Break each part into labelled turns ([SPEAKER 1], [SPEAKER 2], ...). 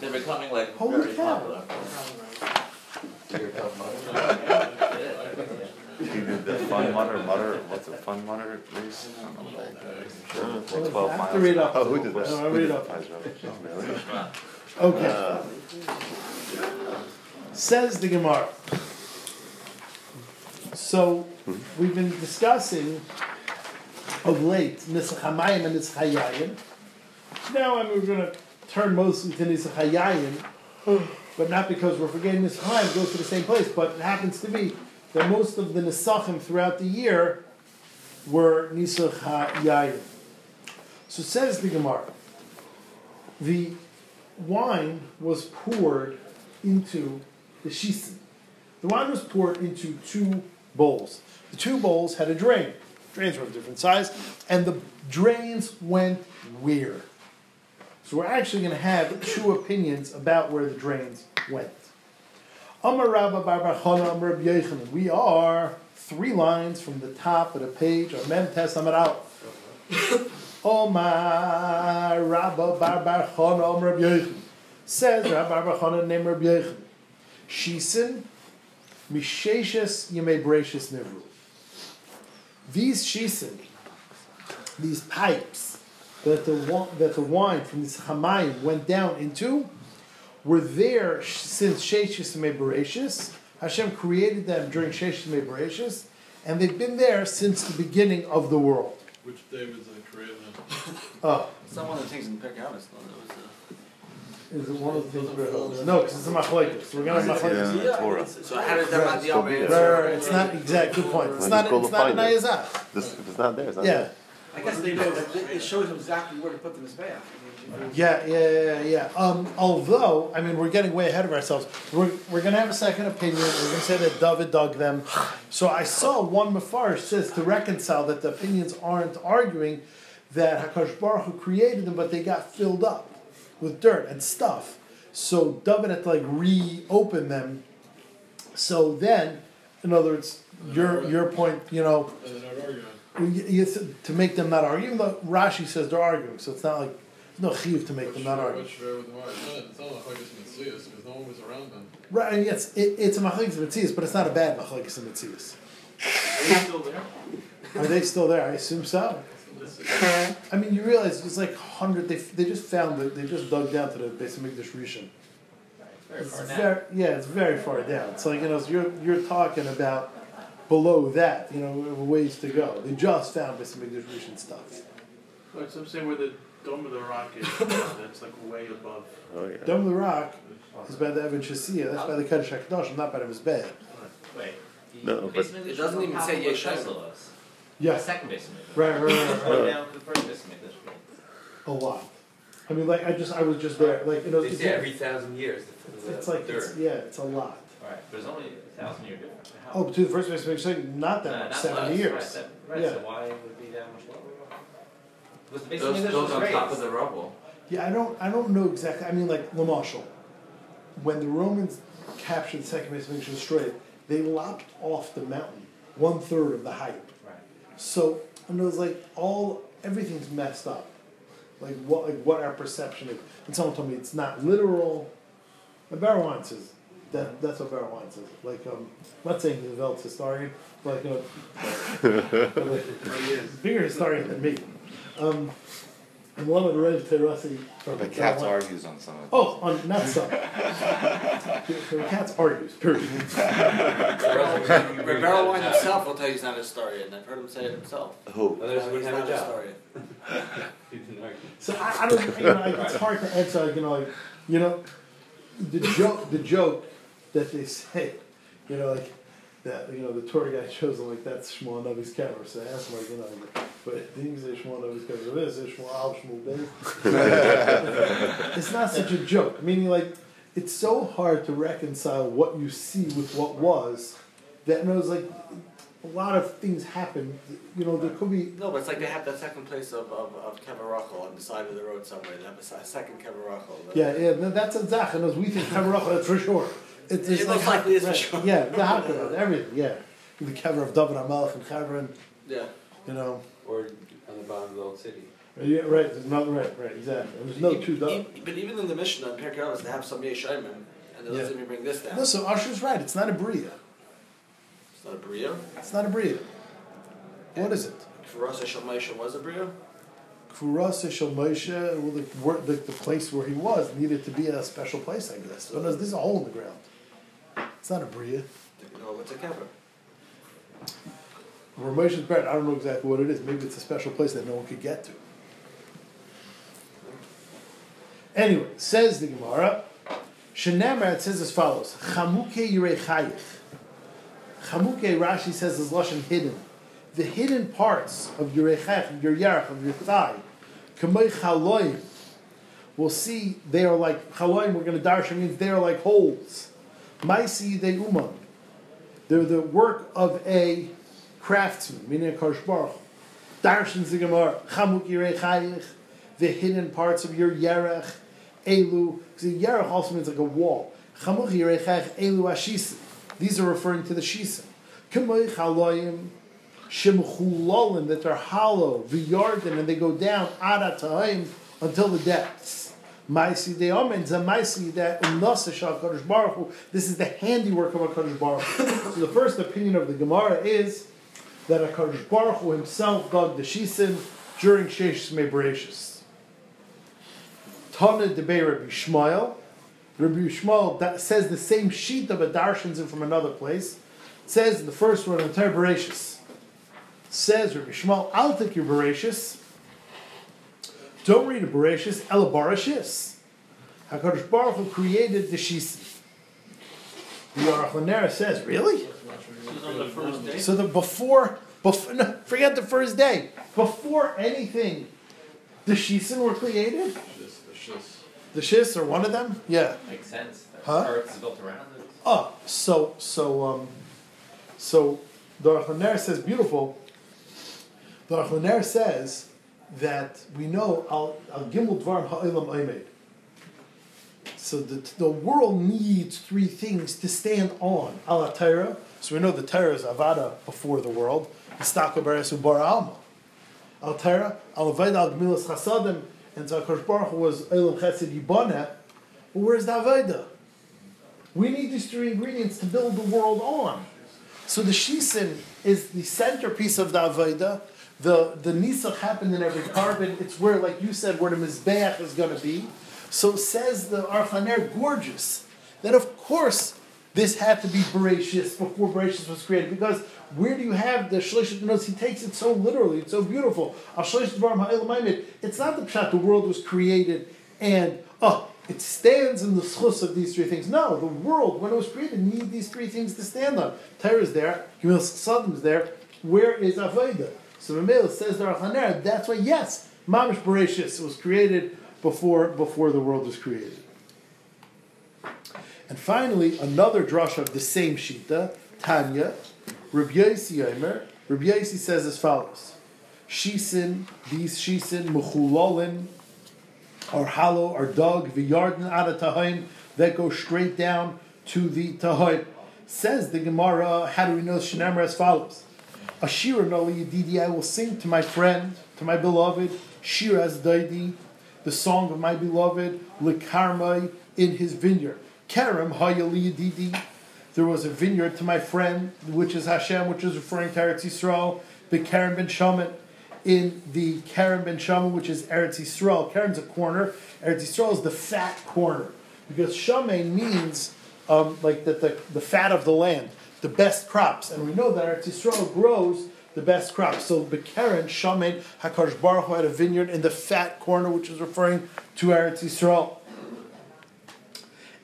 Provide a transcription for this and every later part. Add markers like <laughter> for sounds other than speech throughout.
[SPEAKER 1] They're becoming like
[SPEAKER 2] Holy
[SPEAKER 1] very
[SPEAKER 2] cow.
[SPEAKER 1] popular.
[SPEAKER 3] He did the fun mutter, mutter, what's it, fun mutter race? I don't know what that is. Twelve
[SPEAKER 2] I have
[SPEAKER 3] miles.
[SPEAKER 2] to read up.
[SPEAKER 3] Oh, who did that?
[SPEAKER 2] No, I
[SPEAKER 3] Who
[SPEAKER 2] read
[SPEAKER 3] did
[SPEAKER 2] up.
[SPEAKER 3] that? Oh, really?
[SPEAKER 2] Okay. Says the Gemara. So we've been discussing of late Nisach Hamayim and Nisach Hayayim. Now I'm going to turn mostly to Nisach Hayayim, but not because we're forgetting Nisach Hamayim goes to the same place, but it happens to be that most of the Nisachim throughout the year were Nisach Hayayim. So says the Gemara. The wine was poured into the shisin. The wine was poured into two bowls. The two bowls had a drain. Drains were of different size, and the drains went where? So we're actually going to have two opinions about where the drains went. Amar Rabba Bar Bar Amar Rabbi Yochanan. We are three lines from the top of the page. Amem Tes Amar Aleph. Omar Rabba Bar Bar Amar Rabbi Yochanan. Says Rabba Bar Bar named Rabbi Yochanan. Shisin Misheshes Yemei Bereshis Nivru. These shisin, these pipes that the that the wine from this Hamayim went down into, were there since Sheshis Yemei Bereshis. Hashem created them during Sheshis Yemei Bereshis, and they've been there since the beginning of the world.
[SPEAKER 4] Which day was I created?
[SPEAKER 2] Oh,
[SPEAKER 5] It's not one of the things in Pirkei Avos, though. That was uh,
[SPEAKER 2] is it one of the things? we're- No, because it's a machlekes. So we're gonna have machlekes.
[SPEAKER 3] Yeah, Torah.
[SPEAKER 5] the. So how did that not the
[SPEAKER 3] Still be
[SPEAKER 5] Amr
[SPEAKER 3] there.
[SPEAKER 2] Right, right, right. It's not exact. Good point. It's not.
[SPEAKER 3] you call
[SPEAKER 2] It's not an
[SPEAKER 3] finder.
[SPEAKER 2] ayazah.
[SPEAKER 3] If it's not there, it's not
[SPEAKER 2] Yeah.
[SPEAKER 3] there.
[SPEAKER 6] I guess they know, that it shows them exactly where to put the Mizbeach.
[SPEAKER 2] Yeah, yeah, yeah, yeah. Um, although, I mean, we're getting way ahead of ourselves. We're, we're going to have a second opinion. We're going to say that David dug them. So I saw one Mafarish says to reconcile that the opinions aren't arguing that Hakadosh Baruch Hu created them, but they got filled up with dirt and stuff. So David had to like reopen them. So then, in other words, your your point, you know,
[SPEAKER 4] And they're not arguing.
[SPEAKER 2] you- you- to make them not argue, even though Rashi says they're arguing, so it's not like there's no chiv to make them not argue.
[SPEAKER 4] What's fair with the It's not, it's not like it's Matthias, because no one was around then.
[SPEAKER 2] Right, and yes, it, it's a machlekes mitzias, but it's not a bad machlekes mitzias.
[SPEAKER 1] Are you still there?
[SPEAKER 2] Are they still there? I assume so. I mean, you realize it's like hundred. They, they just found it. They just dug down to the base of Mikdash Rishon.
[SPEAKER 1] Very
[SPEAKER 2] It's
[SPEAKER 1] far down.
[SPEAKER 2] very, yeah, it's very far down. It's like you know, so you're you're talking about below that. You know, we have ways to go. They just found base of Mikdash Rishon stuff.
[SPEAKER 7] Like, so I'm saying where the dome of the rock is, <laughs> that's like way above.
[SPEAKER 3] Oh, yeah.
[SPEAKER 2] Dome of the Rock is by the Evan Shasia. That's by the Kaddish Hakadosh, not by the Mizbeh.
[SPEAKER 1] Wait.
[SPEAKER 3] No, but-
[SPEAKER 1] basement
[SPEAKER 5] It
[SPEAKER 1] is
[SPEAKER 5] doesn't even say
[SPEAKER 1] of what
[SPEAKER 5] Yeshiva.
[SPEAKER 1] Tesla. The
[SPEAKER 2] Yeah,
[SPEAKER 1] second basement.
[SPEAKER 2] right, right, right, right.
[SPEAKER 1] Right
[SPEAKER 2] right.
[SPEAKER 1] down to the first basement. That's.
[SPEAKER 2] A lot. I mean, like I just I was just there. Like you know,
[SPEAKER 8] They
[SPEAKER 2] it's,
[SPEAKER 8] say every thousand years. The, the,
[SPEAKER 2] it's like it's, yeah, it's a lot.
[SPEAKER 1] Right, but it's only a thousand year difference. How-
[SPEAKER 2] Oh, to the first base makes sense. Not that
[SPEAKER 1] Nah,
[SPEAKER 2] much.
[SPEAKER 1] not
[SPEAKER 2] Seventy
[SPEAKER 1] less,
[SPEAKER 2] years.
[SPEAKER 1] Right, seven- right,
[SPEAKER 2] Yeah.
[SPEAKER 1] so why would it be that much lower? Was the
[SPEAKER 8] Those,
[SPEAKER 1] basement
[SPEAKER 8] those
[SPEAKER 1] was
[SPEAKER 8] on
[SPEAKER 1] raised?
[SPEAKER 8] top of the rubble.
[SPEAKER 2] Yeah, I don't I don't know exactly. I mean, like Lamashal, when the Romans captured the second base makes destroyed it, they lopped off the mountain one third of the height.
[SPEAKER 1] Right.
[SPEAKER 2] So and it was like all everything's messed up. Like what like what our perception is. And someone told me it's not literal. And Berel Wein says that that's what Berel Wein says. Like um I'm not saying he's a Velt historian, but like <laughs> a, like, bigger historian than me. Um and one of the Red Terrasi from
[SPEAKER 3] The cats
[SPEAKER 2] Berel Wein-
[SPEAKER 3] argues on some of.
[SPEAKER 2] Oh, on not some. the cats argues, period.
[SPEAKER 5] Berel Wein himself will tell you he's not a historian. I've heard him say it himself.
[SPEAKER 3] Who?
[SPEAKER 8] Others
[SPEAKER 5] He's
[SPEAKER 8] wouldn't have
[SPEAKER 5] not
[SPEAKER 8] a
[SPEAKER 5] a historian.
[SPEAKER 8] He didn't argue.
[SPEAKER 2] So I, I don't, you know, like, it's hard to answer. Like, you know, like, you know, the joke, the joke that they <laughs> say, you know, like that, you know, the tour guide <laughs> shows them like that's Shmuel Navi's camera. So I ask him, like, you know, like, but the English say Shmuel Navi's camera. This is Shmuel Al Shmuel Ben. It's not such a joke. Meaning, like, it's so hard to reconcile what you see with what was. That knows like a lot of things happen. You know, there could be
[SPEAKER 5] No, but it's like they have that second place of, of, of Kevarachel on the side of the road somewhere. They have a, se- second Kevarachel.
[SPEAKER 2] Yeah, yeah, that's a zach, and as we think Kavarach, that's for sure. It's, it's
[SPEAKER 5] It
[SPEAKER 2] like
[SPEAKER 5] most likely is
[SPEAKER 2] right,
[SPEAKER 5] sure.
[SPEAKER 2] Yeah, the Hakara, everything, yeah. The cover of David Amalek and Chavar, and
[SPEAKER 5] Yeah.
[SPEAKER 2] you know,
[SPEAKER 8] Or on the bottom of the old city.
[SPEAKER 2] Yeah, right. There's not right, right, exactly. There's no two dog.
[SPEAKER 5] e- But even in the Mishnah, in Pirkei Avos, they have some Yeshayim, and they
[SPEAKER 2] Yeah.
[SPEAKER 5] doesn't even bring this down.
[SPEAKER 2] No, so Usher's right. It's not a bria.
[SPEAKER 5] It's not a bria.
[SPEAKER 2] It's not a bria. What is it?
[SPEAKER 5] For us, Shamaisha was a bria.
[SPEAKER 2] Kurasa Shel Moshe, well, the, the, the place where he was needed to be a special place, I guess. So no, is a hole in the ground. It's not a bria.
[SPEAKER 5] No, it's a kever.
[SPEAKER 2] Where Moshe's buried, I don't know exactly what it is. Maybe it's a special place that no one could get to. Anyway, says the Gemara, Shenemar, it says as follows, Chamuke Yirei Chayich. Chamuke, Rashi says, is Lashon hidden. The hidden parts of Yirei Chayich, of your yarech, of your thigh, Kamei Chaloim, we'll see they are like, Chaloim, we're going to darshan, means they are like holes. Maisi de Uman. They're the work of a craftsman, meaning a Baruch. Darshan Gemara, Chamuk Yirei Chayich, the hidden parts of your Yerech, Elu, because Yerech also means like a wall. Chamuk Yirei Chayich, Elu Ashisim. These are referring to the Shisim. Kamei Chaloyim, Shemchulalim, that they're hollow, V'yarden, and they go down, Ada Ta'im, until the depths. Maisi de Omen, Zamaisi that Nasa Shal Kadosh Baruch Hu. This is the handiwork of a Kadosh Baruch Hu. so the first opinion of the Gemara is that a Kadosh Baruch Hu himself dug the Shisim during Sheish Mebrachis. Tana Debei Rabbi Shmuel. Rabbi Shmuel says the same sheet of a Darshanzim from another place. Says the first one in Says Rabbi Shmuel, I'll take your Bereshis. Don't read a Bereshis, Ela Barashis. HaKadosh Baruch Hu created the Shisim. The Aruch LaNer says, really?
[SPEAKER 7] the.
[SPEAKER 2] So the before, before no, forget the first day. Before anything, the Shisim were created?
[SPEAKER 4] Just, it's just.
[SPEAKER 2] The Shis are one of them? Yeah.
[SPEAKER 1] Makes sense. The
[SPEAKER 2] Huh?
[SPEAKER 1] Earth is built around it.
[SPEAKER 2] Oh, so so um, so the Aruch LaNer says beautiful. The Aruch LaNer says that we know al al gimel dvarim ha'olam oimed. So the the world needs three things to stand on al Torah. So we know the Torah is avada before the world. Istaka beres ubar alma. Al Torah al avodah al gemilas chasadim and Zakash Baruch was olam chesed yibana. But where's the avodah? We need these three ingredients to build the world on. So the shisin is the centerpiece of the avodah. The the nisach happened in every carbon. It's where, like you said, where the mizbeach is going to be. So says the Aruch LaNer, gorgeous that of course this had to be Bereshis before Bereshis was created because where do you have the Shlish notes? He takes it so literally. It's so beautiful. It's not the pshat the world was created and oh it stands in the schus of these three things. No, the world, when it was created, needed these three things to stand on. Torah is there, Sadim is there. Where is Avodah? So Mamela says the Aruch LaNer, that's why, yes, Mamish Bereshis was created before, before the world was created. And finally, another drasha of the same Shita, Tanya, Rabbi Yossi Yomer. Rabbi Yossi says as follows: Shisin, these shisin, mechulolin, are hollow, are dug, v'yarden ada tahim, that go straight down to the tahim. Says the Gemara, how do we know Shinamar as follows? Ashira Noli Yedidi, I will sing to my friend, to my beloved, Shiraz Daidi, the song of my beloved, Likarmai, in his vineyard. Kerem Hayali Yedidi, there was a vineyard to my friend, which is Hashem, which is referring to Eretz Yisrael, the Kerem ben Shaman, in the Kerem ben Shaman, which is Eretz Yisrael. Kerem's a corner, Eretz Yisrael is the fat corner, because Shaman means um, like that the, the fat of the land, the best crops. And we know that Eretz Yisrael grows the best crops. So Bekeren, Shaman, Hakadosh Baruch Hu had a vineyard in the fat corner, which is referring to Eretz Yisrael.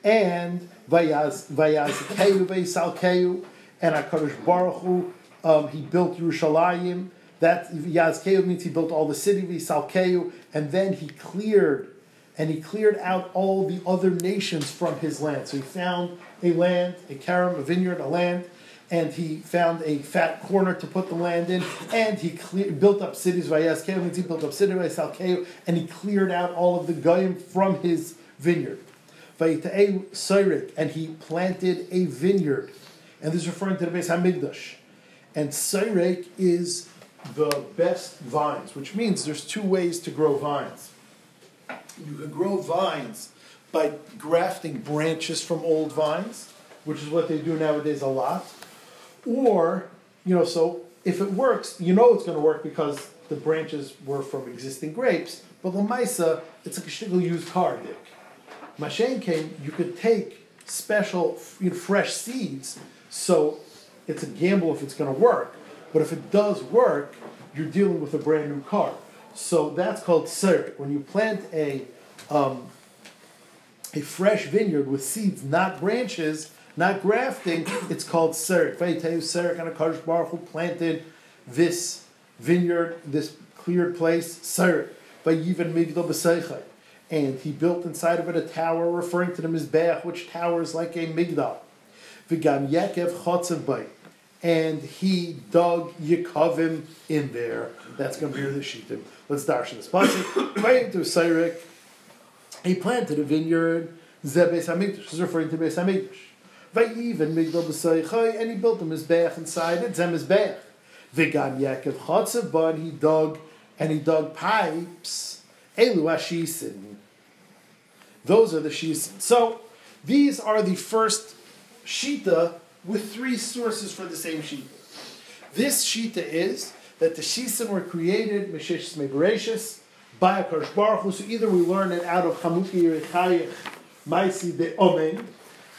[SPEAKER 2] And Vayaz Keyu Vaysal Keyu, and Hakadosh Baruch Hu, um, he built Yerushalayim. That Yaz Keyu means he built all the city Vaysal Keyu, and then he cleared and he cleared out all the other nations from his land. So he found a land, a karam, a vineyard, a land, and he found a fat corner to put the land in, and he clear, built up cities, Keu, means he built up cities, Vayas Keu, and he cleared out all of the goyim from his vineyard. And he planted a vineyard. And this is referring to the Beis HaMikdash. And Seirik is the best vines, which means there's two ways to grow vines. You can grow vines by grafting branches from old vines, which is what they do nowadays a lot. Or, you know, so if it works, you know it's going to work because the branches were from existing grapes. But Lamaisa, it's like a shtickle used car, Dick. Mashen came, you could take special, you know, fresh seeds, so it's a gamble if it's going to work. But if it does work, you're dealing with a brand new car. So that's called serik. When you plant a um, a fresh vineyard with seeds, not branches, not grafting, it's called serik. Vayiteyu serik and a Kadosh Baruch who planted this vineyard, this cleared place, serik. Vayiven migdal b'seichai. And he built inside of it a tower referring to the Mizbeach, which towers like a migdal. V'gam Yakev chotzev bay. And he dug Yakovim in there. That's going to be the Shittim. Let's darshan this. <coughs> Right to Cyrek. He planted a vineyard. Zebes Hamikdash. is referring to Beis Hamikdash. Vayiven migdal b'seichai. And he built a Mizbeach inside it. Zem Mizbeach. V'gam Yakev chotzev bay. And he dug, and he dug pipes. Elu Ashisin. Those are the Shisin. So, these are the first Shita with three sources for the same Shita. This Shita is that the shisim were created, Meshishis Mebereshis, by a Kodesh Baruch. So either we learn it out of Chamuki Yerichayich, Maisi de Omen,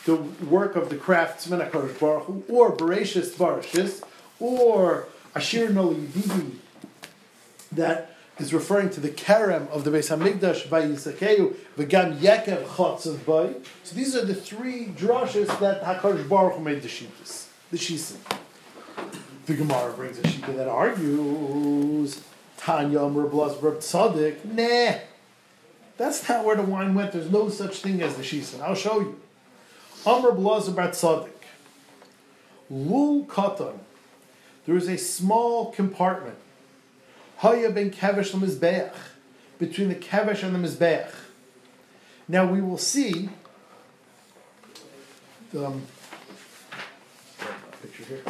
[SPEAKER 2] the work of the craftsman, a Kodesh Baruch Hu, or Bereshis Barashis, or Ashir No Yididi, that is referring to the Kerem of the Beis Hamikdash by Yisakeu, V'gam Yekev Chotzav Bay. So these are the three drushes that Hakadosh Baruch Hu made the Shitas, the Shisim. The Gemara brings a Shita that argues Tanya Amr Blas Reb Tzadik. Nah, that's not where the wine went. There's no such thing as the Shisim. I'll show you. Amr Blas Reb Tzadik. Lul Katan. There is a small compartment Haya ben Kevesh Mizbeach, between the Kevesh and the Mizbeach. Now we will see. Um, picture here.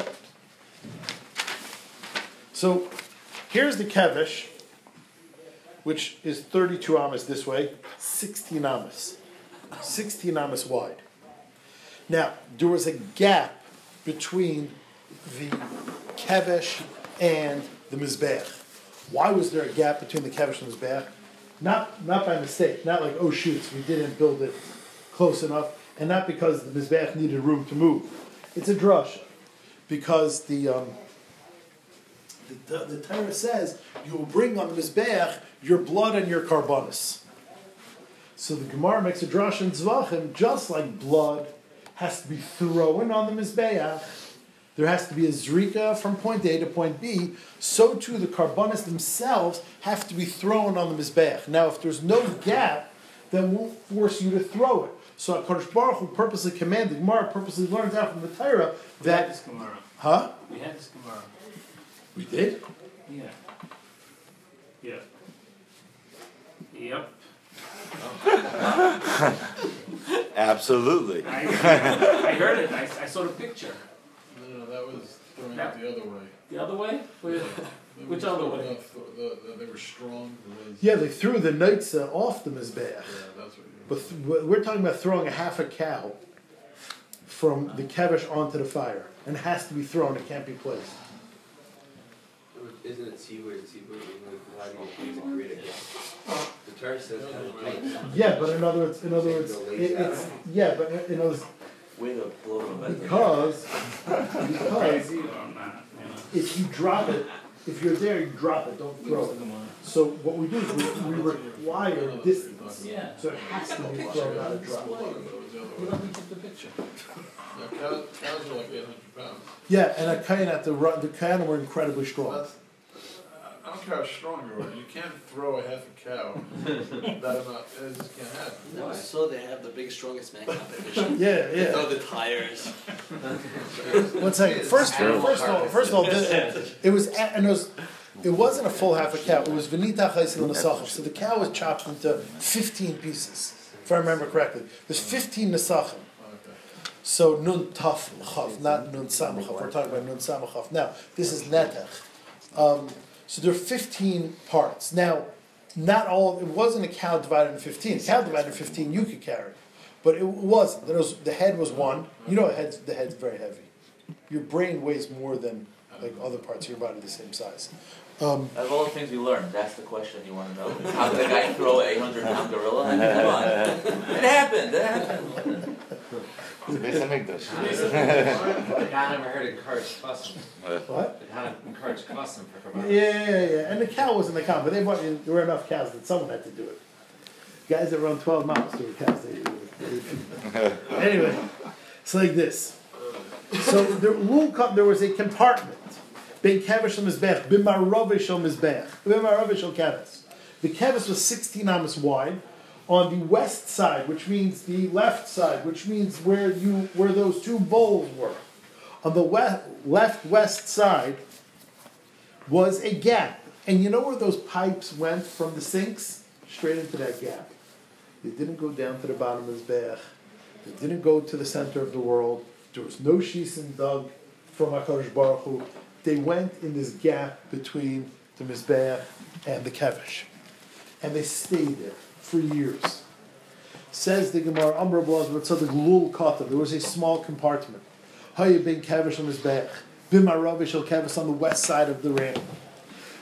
[SPEAKER 2] So here's the Kevesh, which is 32 amas this way, 16 amas. 16 amas wide. Now, there was a gap between the Kevesh and the Mizbeach. Why was there a gap between the Kevish and the Mizbeach? Not, not by mistake, not like, oh shoots, we didn't build it close enough, and not because the Mizbeach needed room to move. It's a drush. Because the, um, the, the, the Torah says, you will bring on the Mizbeach your blood and your korbanos. So the Gemara makes a drush in Zvachim, just like blood has to be thrown on the Mizbeach, there has to be a zrika from point A to point B. So too, the korbanos themselves have to be thrown on the mizbeach. Now, if there's no gap, then we'll force you to throw it. So Kodesh Baruch Hu purposely commanded, Gemara purposely learns out from the Torah
[SPEAKER 7] We had
[SPEAKER 2] that,
[SPEAKER 7] this Gemara.
[SPEAKER 2] huh?
[SPEAKER 7] We had this Gemara.
[SPEAKER 2] We did.
[SPEAKER 7] Yeah. Yeah. Yep. <laughs>
[SPEAKER 3] Absolutely.
[SPEAKER 7] I, I heard it. I, I saw the picture.
[SPEAKER 4] No, no, that was throwing
[SPEAKER 7] That-
[SPEAKER 4] it the other way.
[SPEAKER 7] The other way? Where- <laughs> Which other way?
[SPEAKER 4] enough, the- the- They were strong, the
[SPEAKER 2] Yeah, they threw the neitzah uh, off the mizbeach.
[SPEAKER 4] Yeah, that's what you.
[SPEAKER 2] But th- we're talking about throwing a half a cow from the kevish onto the fire, and it has to be thrown. It can't be placed.
[SPEAKER 8] Isn't it seaward, seaward, why do you use a create? The Torah says kind of tight.
[SPEAKER 2] Yeah, but in other words, in other words, it, it's yeah, but in, in other words,
[SPEAKER 8] Wing of blow of
[SPEAKER 2] because because
[SPEAKER 7] Crazy or not? You know.
[SPEAKER 2] if you drop it, if you're there, you drop it. Don't throw it. So what we do is we, we require distance,
[SPEAKER 7] Yeah.
[SPEAKER 2] so it has to be thrown, not a drop.
[SPEAKER 4] But it was the other
[SPEAKER 7] let me take the picture.
[SPEAKER 4] Yeah, cows, cows are like eight hundred pounds.
[SPEAKER 2] Yeah, and a kayan the run, the kayan were incredibly strong.
[SPEAKER 4] That's, I don't care how strong you are, you can't throw a half a cow. <laughs> That amount, it just can't happen.
[SPEAKER 5] No, so they have the big strongest man competition. <laughs>
[SPEAKER 2] Yeah,
[SPEAKER 5] They
[SPEAKER 2] yeah.
[SPEAKER 5] throw the tires. <laughs>
[SPEAKER 2] One second. First, first of all, first of all, the- it was a- and it was. It wasn't a full half a cow. It was venita chaysil nesachim. So the cow was chopped into fifteen pieces, if I remember correctly. There's fifteen nesachim. So nun taf chaf, not nun samachaf. We're talking about nun samachaf. Now this is netach. Um, So there are 15 parts. Now, not all, it wasn't a cow divided into 15. A cow divided into 15 you could carry. But it wasn't. There was, the head was one. You know, the head's, the head's very heavy. Your brain weighs more than like other parts of your body the same size. Um,
[SPEAKER 1] Out of all the things we learned, that's the question you want to know. How did a guy throw a 800 pound gorilla? I mean, come on. It happened. It happened.
[SPEAKER 3] It's a Beis Hamikdash.
[SPEAKER 8] The guy never heard encouraged custom.
[SPEAKER 2] what?
[SPEAKER 8] The kind of encouraged custom for
[SPEAKER 2] Yeah,
[SPEAKER 8] Kabbalah.
[SPEAKER 2] yeah, yeah. And the cow wasn't the cow, but they bought, there were enough cows that someone had to do it. Guys that run 12 miles do cows. They, they, <laughs> anyway, it's like this. So there, Lul Kam- there was a compartment. Ben Kevish Mizbech, Mizbech. The Kevis was 16 amos wide. On the west side, which means the left side, which means where you where those two bowls were. On the west, left west side was a gap. And you know where those pipes went from the sinks? Straight into that gap. They didn't go down to the bottom of the Zbeach. They didn't go to the center of the world. There was no shisen dug from HaKadosh Baruch Hu. They went in this gap between the Mizbeach and the Kevish. And they stayed there for years. Says the Gemara, Amr Blaz, but the Lul Kata, there was a small compartment. Haya ben Kevish on Mizbeach. Bimaravish al Kevish on the west side of the ram.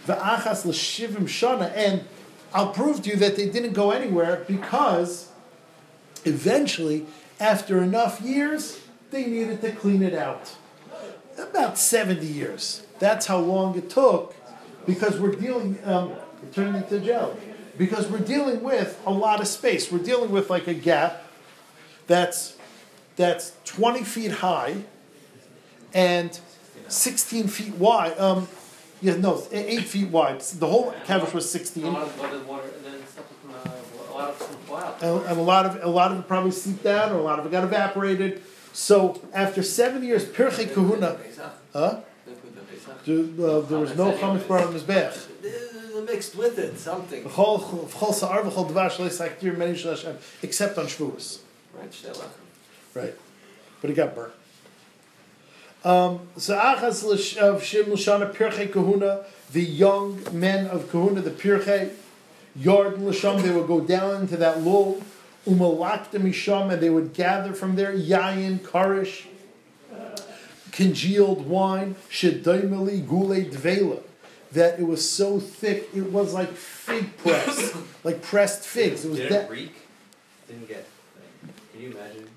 [SPEAKER 2] V'achas l'shivim shana, and I'll prove to you that they didn't go anywhere because eventually, after enough years, they needed to clean it out. About 70 years. That's how long it took because we're dealing, um, it turned into jelly. Because we're dealing with a lot of space. We're dealing with like a gap that's, that's 20 feet high and 16 feet wide. Um, yeah, no, e- eight feet wide. The whole kevish was 16.
[SPEAKER 8] A lot of water, water, and then stuff from, a lot of from wild.
[SPEAKER 2] and, and a lot of a lot of it probably seeped down, or a lot of it got evaporated. So after seven years, Pirchei Kahuna, huh?
[SPEAKER 5] They put the Pesach.
[SPEAKER 2] There, uh, there was no chametz bar on mizbech.
[SPEAKER 5] Mixed with it, something.
[SPEAKER 2] V'chol- v'chol sa'ar v'chol dvash leis haktir many shel Hashem, except on Shavuos.
[SPEAKER 5] Right,
[SPEAKER 2] Right, but it got burnt. Um, so achas of Shim Lashana Pirchei Kahuna, the young men of Kahuna, the Pirchei, Yard Lasham, they would go down into that lul, umalakta misham, and they would gather from there yayin, karish, congealed wine, shedaimeli gule dvela, that it was so thick it was like fig press, <coughs> like pressed figs. It was
[SPEAKER 8] Did
[SPEAKER 2] that.
[SPEAKER 8] it reek? Didn't get, can you imagine?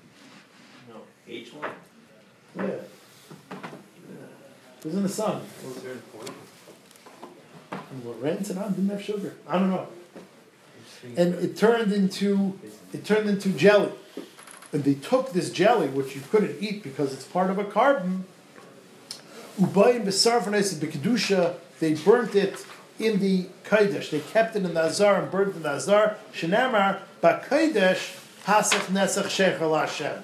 [SPEAKER 1] No, H1.
[SPEAKER 2] Yeah. It was in the sun.
[SPEAKER 8] Was there a point?
[SPEAKER 2] And what Ren said, "I didn't have sugar. I don't know. And it turned into it turned into jelly. And they took this jelly, which you couldn't eat because it's part of a carbon. Ubayim b'sarfanes b'kedusha. They burnt it in the kodesh. They kept it in the azar and burnt it in the azar. Shenamar b'kodesh hasach nesach shecher Hashem.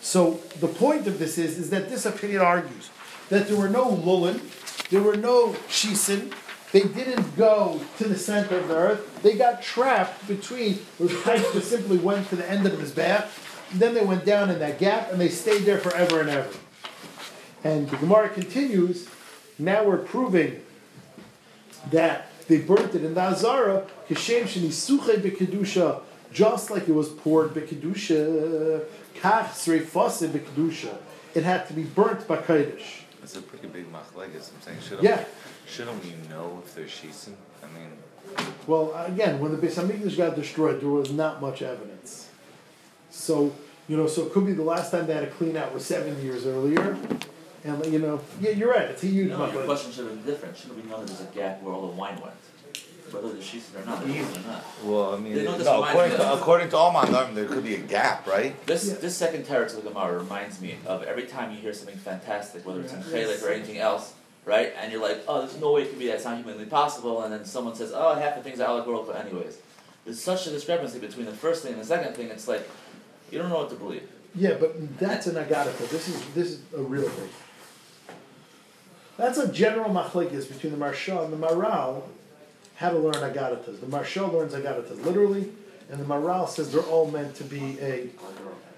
[SPEAKER 2] So the point of this is, is that this opinion argues that there were no lulin, there were no shisin, they didn't go to the center of the earth, they got trapped between <laughs> pipes that simply went to the end of his bath, then they went down in that gap and they stayed there forever and ever. And the Gemara continues, now we're proving that they burnt it in the Azara, Kishem Shenisuche Bekedusha, just like it was poured Bekedusha, Kach Sreifase Bekedusha. It had to be burnt by Kodesh.
[SPEAKER 3] It's a pretty big machlegas. I'm saying, shouldn't
[SPEAKER 2] Yeah.
[SPEAKER 3] Shouldn't we know if they're shisen? I mean,
[SPEAKER 2] Well, again, when the Beis Hamikdash got destroyed, there was not much evidence. So, you know, so it could be the last time they had a clean out was seven years earlier. And, you know, yeah, you're right, it's a huge
[SPEAKER 1] No, your question should have been different. Should have we know that there's a gap where all the wine went? Whether the sheets or not, they're or not.
[SPEAKER 3] well, I mean,
[SPEAKER 1] They know
[SPEAKER 3] no, according to according to all my norm, there could be a gap, right?
[SPEAKER 1] This
[SPEAKER 2] Yeah.
[SPEAKER 1] this second teretz of the Gemara reminds me of every time you hear something fantastic, whether it's in Chalik or anything else, right? And you're like, oh, there's no way it could be that. It's not humanly possible. And then someone says, oh, half the things are allegorical anyways. There's such a discrepancy between the first thing and the second thing. It's like you don't know what to believe.
[SPEAKER 2] Yeah, but that's an agadata. This is this is a real thing. That's a general machlekes between the Maharsha and the Maharal. How to learn agadatas. The Maharsha learns agadatas literally, and the Maharal says they're all meant to be a,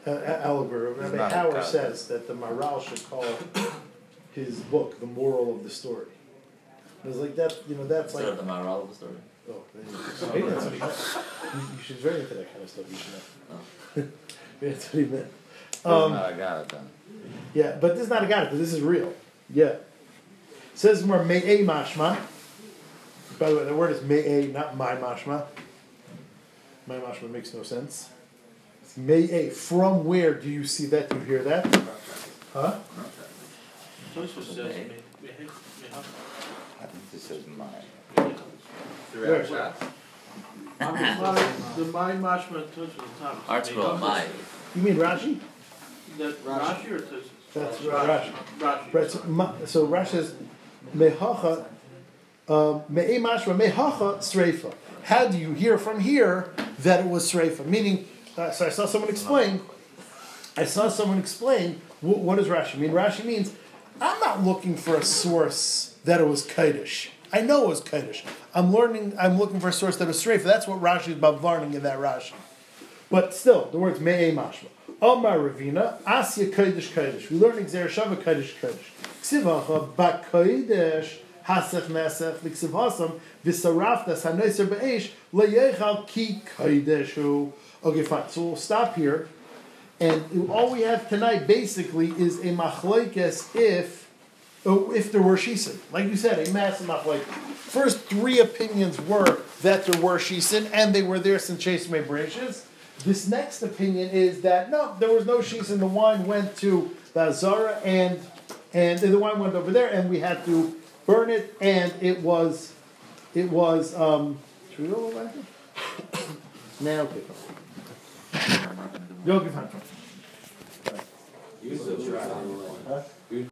[SPEAKER 2] a, a allegory. Rabbi
[SPEAKER 3] not a
[SPEAKER 2] says that the Maharal should call his book the moral of the story. It was like that, you know, that's
[SPEAKER 1] Instead
[SPEAKER 2] like.
[SPEAKER 1] the moral of the story.
[SPEAKER 2] Oh, maybe that's what he meant. You, you should very into that kind of stuff. You should know. <laughs> Maybe that's what he meant. Um,
[SPEAKER 3] I got it then.
[SPEAKER 2] yeah, but this is not a god, this is real. Yeah. Says more me'e mashma. By the way, the word is me'e, not my mashma. My mashma makes no sense. Me'e. From where do you see that? Do you hear that? Huh?
[SPEAKER 7] Says,
[SPEAKER 1] Okay.
[SPEAKER 7] me-
[SPEAKER 3] I think this is mine.
[SPEAKER 4] Throughout shots.
[SPEAKER 7] I'm just not, the my mashma Tosfos on top.
[SPEAKER 1] Article my.
[SPEAKER 2] You mean Rashi?
[SPEAKER 7] That Rashi or Tosfos?
[SPEAKER 2] That's Rashi.
[SPEAKER 7] Rashi.
[SPEAKER 2] Right, so, ma, so Rashi says, mehacha, um, me'e mashma, mehacha sreifa. How do you hear from here that it was sreifa? Meaning, uh, so I saw someone explain, I saw someone explain, wh- what does Rashi mean? Rashi means, I'm not looking for a source that it was Kaddish. I know it was Kaddish. I'm learning, I'm looking for a source that was sreifa. That's what Rashi is about learning in that Rashi. But still, the words me'e mashma. Omar Ravina, Asya Kodesh Kodesh. We learn Xer Shava Kodesh Kodesh. Ksivacha ba Kodesh Hasech Nesech Liksiv Hasam Visaraftas Haneser Be'esh Leyechal Ki Kodeshu. Okay, fine. So we'll stop here. And all we have tonight basically is a machlekes if oh, if there were shisin. Like you said, a massive machlekes. First three opinions were that there were shisin and they were there since Chase made branches. This next opinion is that no, there was no shisin. The wine went to the Azara and and the wine went over there, and we had to burn it, and it was it was. Um, should we go over <coughs> now, okay, fine. Okay, fine, fine.
[SPEAKER 8] Use the shot.